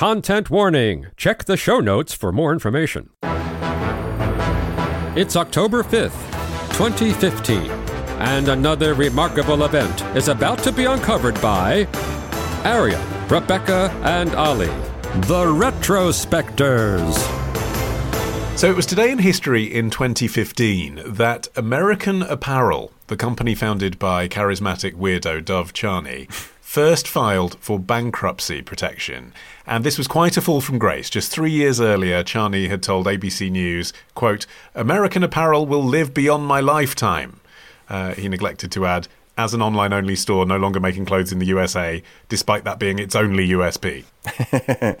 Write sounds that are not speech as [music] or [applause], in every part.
Content warning. Check the show notes for more information. It's October 5th, 2015, and another remarkable event is about to be uncovered by Arion, Rebecca, and Olly, the Retrospectors. So it was today in history in 2015 that American Apparel, the company founded by charismatic weirdo Dov Charney, first filed for bankruptcy protection. And this was quite a fall from grace. Just three years earlier, Charney had told ABC News, quote, American Apparel will live beyond my lifetime. Uh, he neglected to add, as an online only store no longer making clothes in the USA, despite that being its only USP.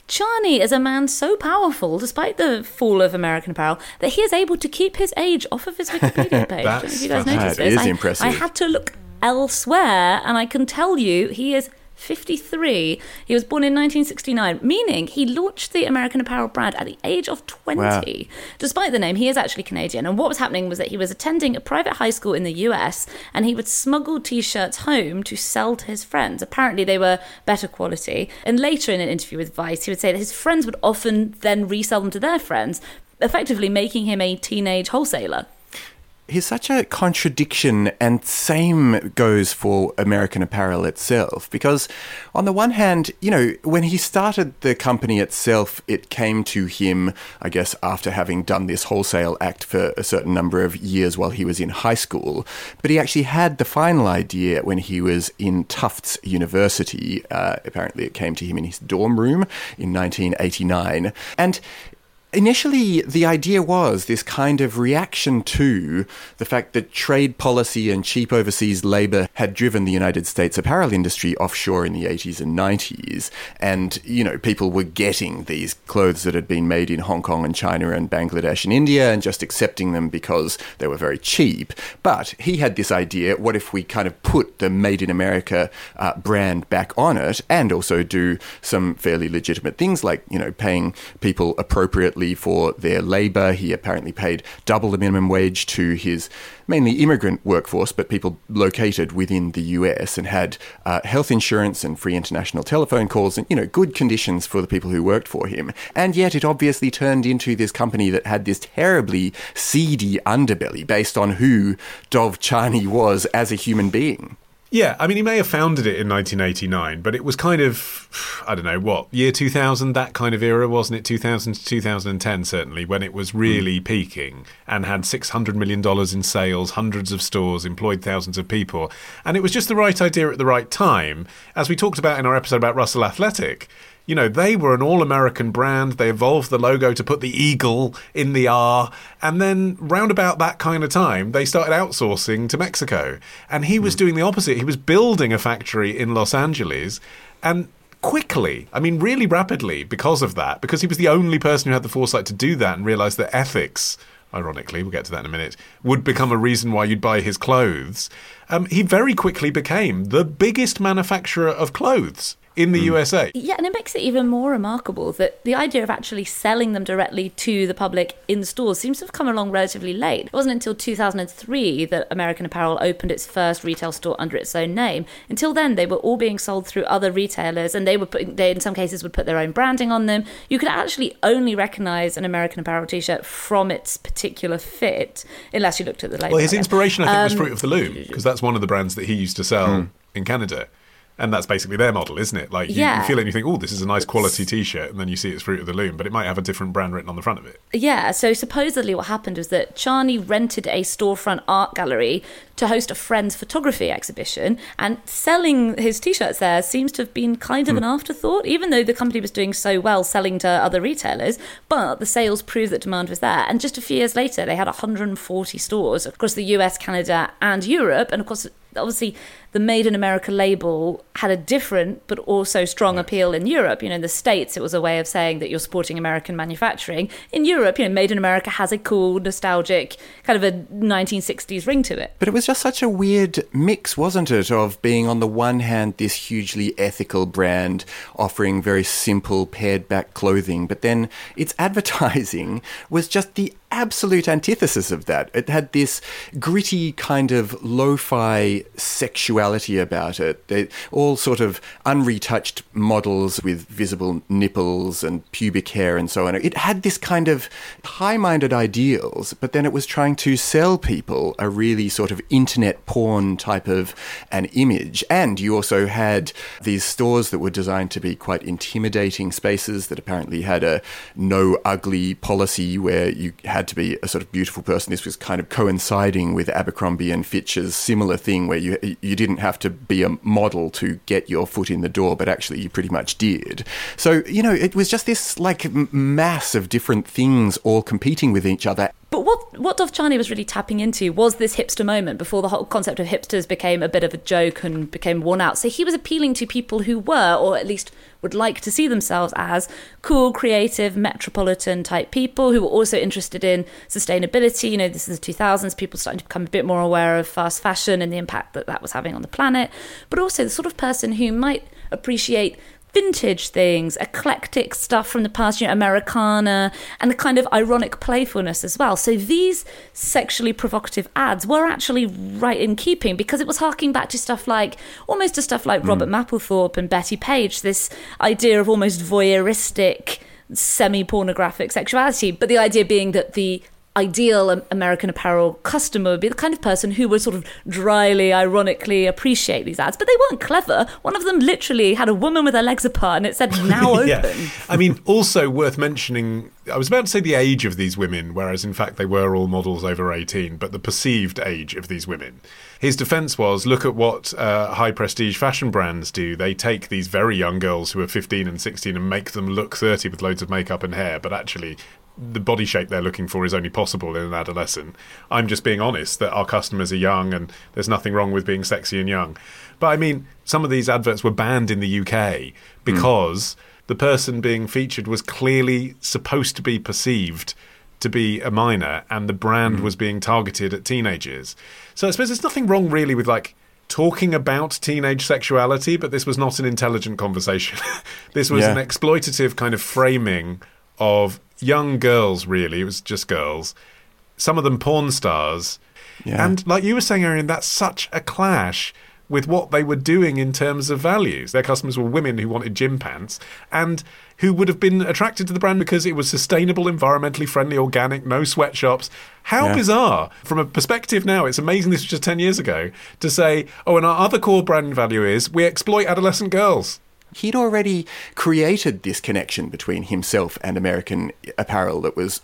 [laughs] Charney is a man so powerful, despite the fall of American Apparel, that he is able to keep his age off of his Wikipedia [laughs] page. Don't if you guys noticed That this. is I, impressive. I had to look elsewhere, and I can tell you he is 53. He was born in 1969, meaning he launched the American Apparel brand at the age of 20. Wow. Despite the name, he is actually Canadian. And what was happening was that he was attending a private high school in the US and he would smuggle t shirts home to sell to his friends. Apparently, they were better quality. And later in an interview with Vice, he would say that his friends would often then resell them to their friends, effectively making him a teenage wholesaler. He's such a contradiction, and same goes for American Apparel itself. Because, on the one hand, you know, when he started the company itself, it came to him, I guess, after having done this wholesale act for a certain number of years while he was in high school. But he actually had the final idea when he was in Tufts University. Uh, apparently, it came to him in his dorm room in 1989. And Initially, the idea was this kind of reaction to the fact that trade policy and cheap overseas labor had driven the United States apparel industry offshore in the 80s and 90s. And, you know, people were getting these clothes that had been made in Hong Kong and China and Bangladesh and India and just accepting them because they were very cheap. But he had this idea what if we kind of put the Made in America uh, brand back on it and also do some fairly legitimate things like, you know, paying people appropriately for their labor. He apparently paid double the minimum wage to his mainly immigrant workforce, but people located within the US and had uh, health insurance and free international telephone calls and, you know, good conditions for the people who worked for him. And yet it obviously turned into this company that had this terribly seedy underbelly based on who Dov Charney was as a human being. Yeah, I mean, he may have founded it in 1989, but it was kind of, I don't know, what, year 2000, that kind of era, wasn't it? 2000 to 2010, certainly, when it was hmm. really peaking and had $600 million in sales, hundreds of stores, employed thousands of people. And it was just the right idea at the right time. As we talked about in our episode about Russell Athletic, you know, they were an all American brand. They evolved the logo to put the eagle in the R. And then, round about that kind of time, they started outsourcing to Mexico. And he was doing the opposite. He was building a factory in Los Angeles. And quickly, I mean, really rapidly, because of that, because he was the only person who had the foresight to do that and realized that ethics. Ironically, we'll get to that in a minute, would become a reason why you'd buy his clothes. Um, he very quickly became the biggest manufacturer of clothes in the USA. Yeah, and it makes it even more remarkable that the idea of actually selling them directly to the public in stores seems to have come along relatively late. It wasn't until 2003 that American Apparel opened its first retail store under its own name. Until then, they were all being sold through other retailers, and they were putting, they in some cases would put their own branding on them. You could actually only recognize an American Apparel t-shirt from its particular fit, unless you looked at the label. Well, his I inspiration, I think, was Um, Fruit of the Loom, because that's one of the brands that he used to sell in Canada. And that's basically their model, isn't it? Like, you, you feel it and you think, oh, this is a nice quality t shirt. And then you see it's Fruit of the Loom, but it might have a different brand written on the front of it. Yeah, so supposedly what happened was that Charney rented a storefront art gallery to host a friend's photography exhibition, and selling his t shirts there seems to have been kind of an hmm. afterthought, even though the company was doing so well selling to other retailers. But the sales proved that demand was there, and just a few years later, they had 140 stores across the US, Canada, and Europe, and of course, obviously the made in america label had a different but also strong appeal in europe. You know in the states it was a way of saying that you're supporting american manufacturing. In europe you know made in america has a cool nostalgic kind of a 1960s ring to it. But it was just such a weird mix, wasn't it? Of being on the one hand this hugely ethical brand offering very simple pared back clothing, but then its [laughs] advertising was just the absolute antithesis of that. It had this gritty kind of lo fi sexuality about it. They all sort of unretouched models with visible nipples and pubic hair and so on. It had this kind of high-minded ideals, but then it was trying to sell people a really sort of internet porn type of an image. And you also had these stores that were designed to be quite intimidating spaces that apparently had a no ugly policy where you had to be a sort of beautiful person. This was kind of coinciding with Abercrombie and Fitch's similar thing where you you didn't have to be a model to get your foot in the door, but actually you pretty much did. So, you know, it was just this like mass of different things all competing with each other. But what what Dov Charney was really tapping into was this hipster moment before the whole concept of hipsters became a bit of a joke and became worn out. So he was appealing to people who were, or at least would like to see themselves as, cool, creative, metropolitan type people who were also interested in sustainability. You know, this is the 2000s, people starting to become a bit more aware of fast fashion and the impact that that was having on the planet, but also the sort of person who might appreciate vintage things, eclectic stuff from the past, you know, Americana, and the kind of ironic playfulness as well. So these sexually provocative ads were actually right in keeping because it was harking back to stuff like almost to stuff like mm. Robert Mapplethorpe and Bettie Page, this idea of almost voyeuristic semi pornographic sexuality, but the idea being that the ideal American Apparel customer would be the kind of person who would sort of dryly, ironically appreciate these ads. But they weren't clever. One of them literally had a woman with her legs apart and it said [laughs] now open. yeah. I mean, also worth mentioning, I was about to say the age of these women, whereas in fact they were all models over 18, but the perceived age of these women. His defense was look at what uh, high prestige fashion brands do. They take these very young girls who are 15 and 16 and make them look 30 with loads of makeup and hair, but actually the body shape they're looking for is only possible in an adolescent. I'm just being honest that our customers are young and there's nothing wrong with being sexy and young. But I mean, some of these adverts were banned in the UK because mm. the person being featured was clearly supposed to be perceived to be a minor and the brand mm. was being targeted at teenagers. So I suppose there's nothing wrong really with like talking about teenage sexuality, but this was not an intelligent conversation. [laughs] this was yeah. an exploitative kind of framing of young girls, really. It was just girls. Some of them porn stars. Yeah. And like you were saying, Arion, that's such a clash with what they were doing in terms of values. Their customers were women who wanted gym pants and who would have been attracted to the brand because it was sustainable, environmentally friendly, organic, no sweatshops. How yeah. bizarre. From a perspective now, it's amazing this was just 10 years ago to say, oh, and our other core brand value is we exploit adolescent girls. He'd already created this connection between himself and American Apparel that was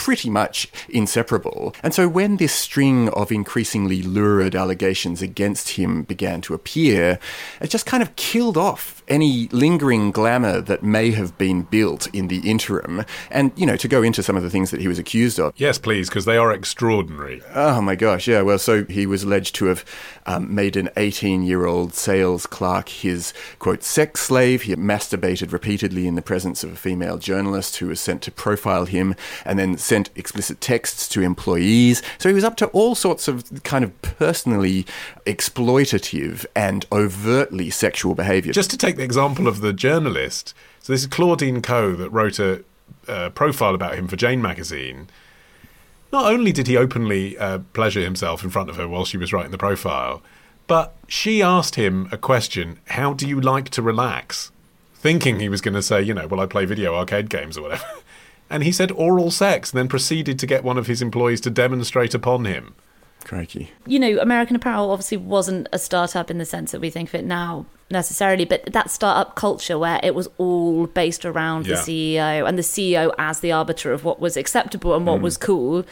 pretty much inseparable. And so when this string of increasingly lurid allegations against him began to appear, it just kind of killed off any lingering glamour that may have been built in the interim. And, you know, to go into some of the things that he was accused of. Yes, please, because they are extraordinary. Oh, my gosh. Yeah. Well, so he was alleged to have um, made an 18 year old sales clerk his, quote, sex slave. He masturbated repeatedly in the presence of a female journalist who was sent to profile him and then sent explicit texts to employees. So he was up to all sorts of kind of personally exploitative and overtly sexual behavior. Just to take the example of the journalist, so this is Claudine Ko that wrote a uh, profile about him for Jane magazine. Not only did he openly uh, pleasure himself in front of her while she was writing the profile, but she asked him a question How do you like to relax? Thinking he was going to say, you know, well, I play video arcade games or whatever. [laughs] and he said oral sex and then proceeded to get one of his employees to demonstrate upon him. Crikey. You know, American Apparel obviously wasn't a startup in the sense that we think of it now necessarily, but that startup culture where it was all based around yeah. the CEO and the CEO as the arbiter of what was acceptable and what mm. was cool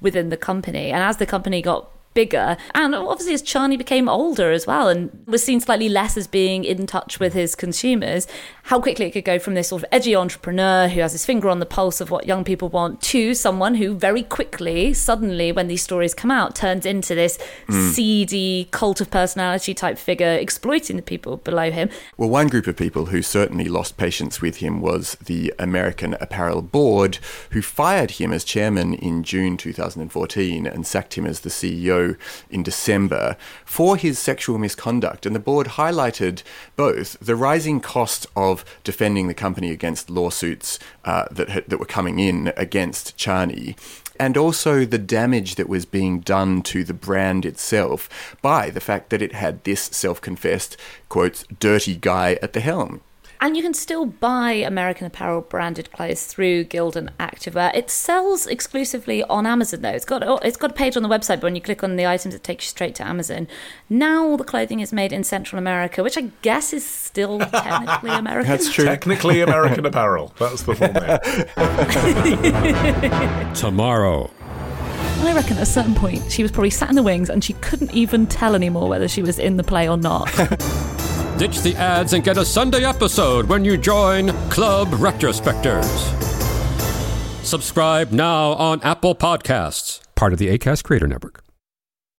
within the company. And as the company got bigger. And obviously, as Charney became older as well and was seen slightly less as being in touch with his consumers, how quickly it could go from this sort of edgy entrepreneur who has his finger on the pulse of what young people want to someone who very quickly, suddenly, when these stories come out, turns into this mm. seedy cult of personality type figure exploiting the people below him. Well, one group of people who certainly lost patience with him was the American Apparel Board, who fired him as chairman in June 2014 and sacked him as the CEO in December for his sexual misconduct. And the board highlighted both the rising cost of defending the company against lawsuits uh, that, that were coming in against Charney and also the damage that was being done to the brand itself by the fact that it had this self confessed, quote, dirty guy at the helm. And you can still buy American Apparel branded clothes through Gildan Activewear. It sells exclusively on Amazon though. It's got it's got a page on the website, but when you click on the items, it takes you straight to Amazon. Now all the clothing is made in Central America, which I guess is still technically [laughs] American. That's true. Technically American Apparel. That's the full name. [laughs] Tomorrow. I reckon at a certain point she was probably sat in the wings and she couldn't even tell anymore whether she was in the play or not. [laughs] Ditch the ads and get a Sunday episode when you join Club Retrospectors. Subscribe now on Apple Podcasts, part of the ACAST Creator Network.